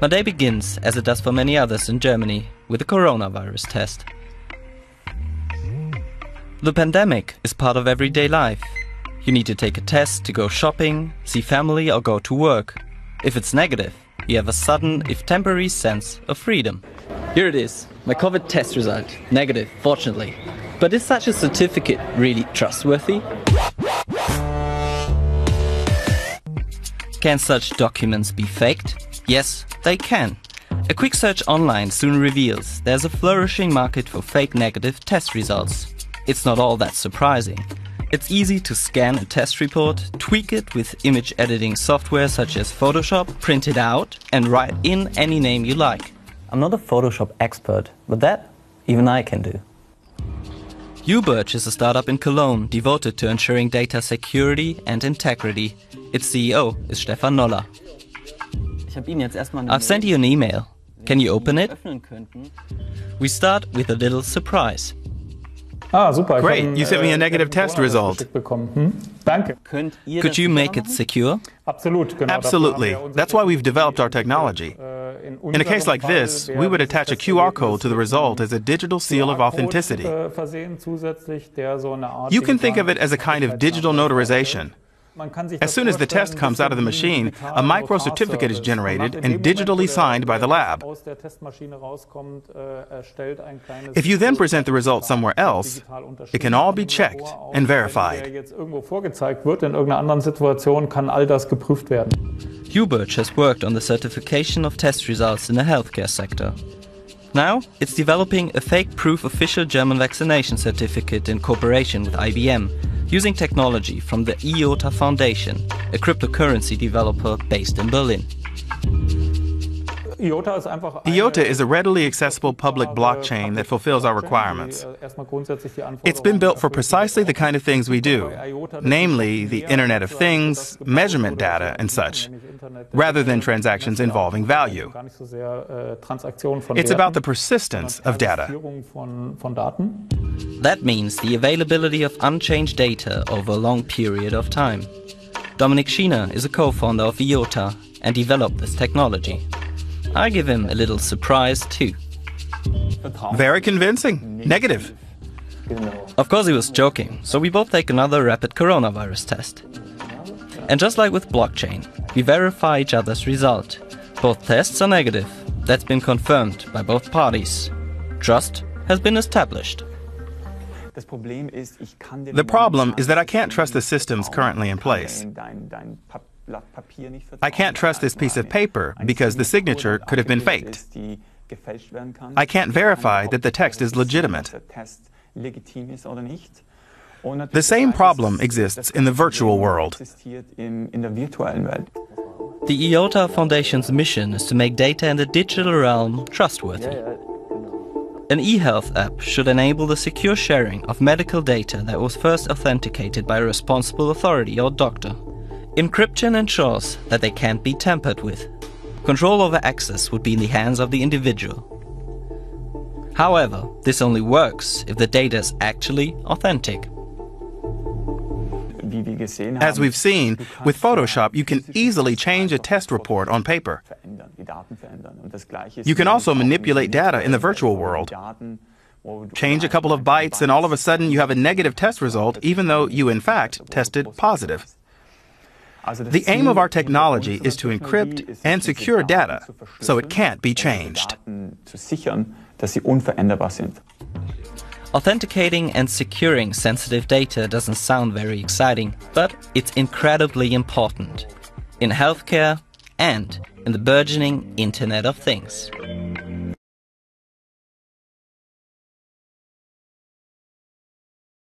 My day begins, as it does for many others in Germany, with a coronavirus test. The pandemic is part of everyday life. You need to take a test to go shopping, see family, or go to work. If it's negative, you have a sudden, if temporary, sense of freedom. Here it is, my COVID test result. Negative, fortunately. But is such a certificate really trustworthy? Can such documents be faked? Yes, they can. A quick search online soon reveals there's a flourishing market for fake negative test results. It's not all that surprising. It's easy to scan a test report, tweak it with image editing software such as Photoshop, print it out, and write in any name you like. I'm not a Photoshop expert, but that even I can do. uBirch is a startup in Cologne devoted to ensuring data security and integrity. Its CEO is Stephan Noller. I've sent you an email. Can you open it? We start with a little surprise. Ah, super. Great, you sent me a negative test result. Hm? Danke. Could you make it secure? Absolutely. That's why we've developed our technology. In a case like this, we would attach a QR code to the result as a digital seal of authenticity. You can think of it as a kind of digital notarization. As soon as the test comes out of the machine, a micro certificate is generated and digitally signed by the lab. If you then present the result somewhere else, it can all be checked and verified. uBirch has worked on the certification of test results in the healthcare sector. Now, it's developing a fake proof official German vaccination certificate in cooperation with IBM using technology from the IOTA Foundation, a cryptocurrency developer based in Berlin. IOTA is a readily accessible public blockchain that fulfills our requirements. It's been built for precisely the kind of things we do, namely the Internet of Things, measurement data, and such, rather than transactions involving value. It's about the persistence of data. That means the availability of unchanged data over a long period of time. Dominik Schiener is a co-founder of IOTA and developed this technology. I give him a little surprise too. Very convincing. Negative. Of course he was joking, so we both take another rapid coronavirus test. And just like with blockchain, we verify each other's result. Both tests are negative. That's been confirmed by both parties. Trust has been established. The problem is that I can't trust the systems currently in place. I can't trust this piece of paper because the signature could have been faked. I can't verify that the text is legitimate. The same problem exists in the virtual world. The IOTA Foundation's mission is to make data in the digital realm trustworthy. An e-health app should enable the secure sharing of medical data that was first authenticated by a responsible authority or doctor. Encryption ensures that they can't be tampered with. Control over access would be in the hands of the individual. However, this only works if the data is actually authentic. As we've seen, with Photoshop, you can easily change a test report on paper. You can also manipulate data in the virtual world. Change a couple of bytes, and all of a sudden you have a negative test result, even though you, in fact, tested positive. The aim of our technology is to encrypt and secure data so it can't be changed. Authenticating and securing sensitive data doesn't sound very exciting, but it's incredibly important in healthcare and in the burgeoning Internet of Things.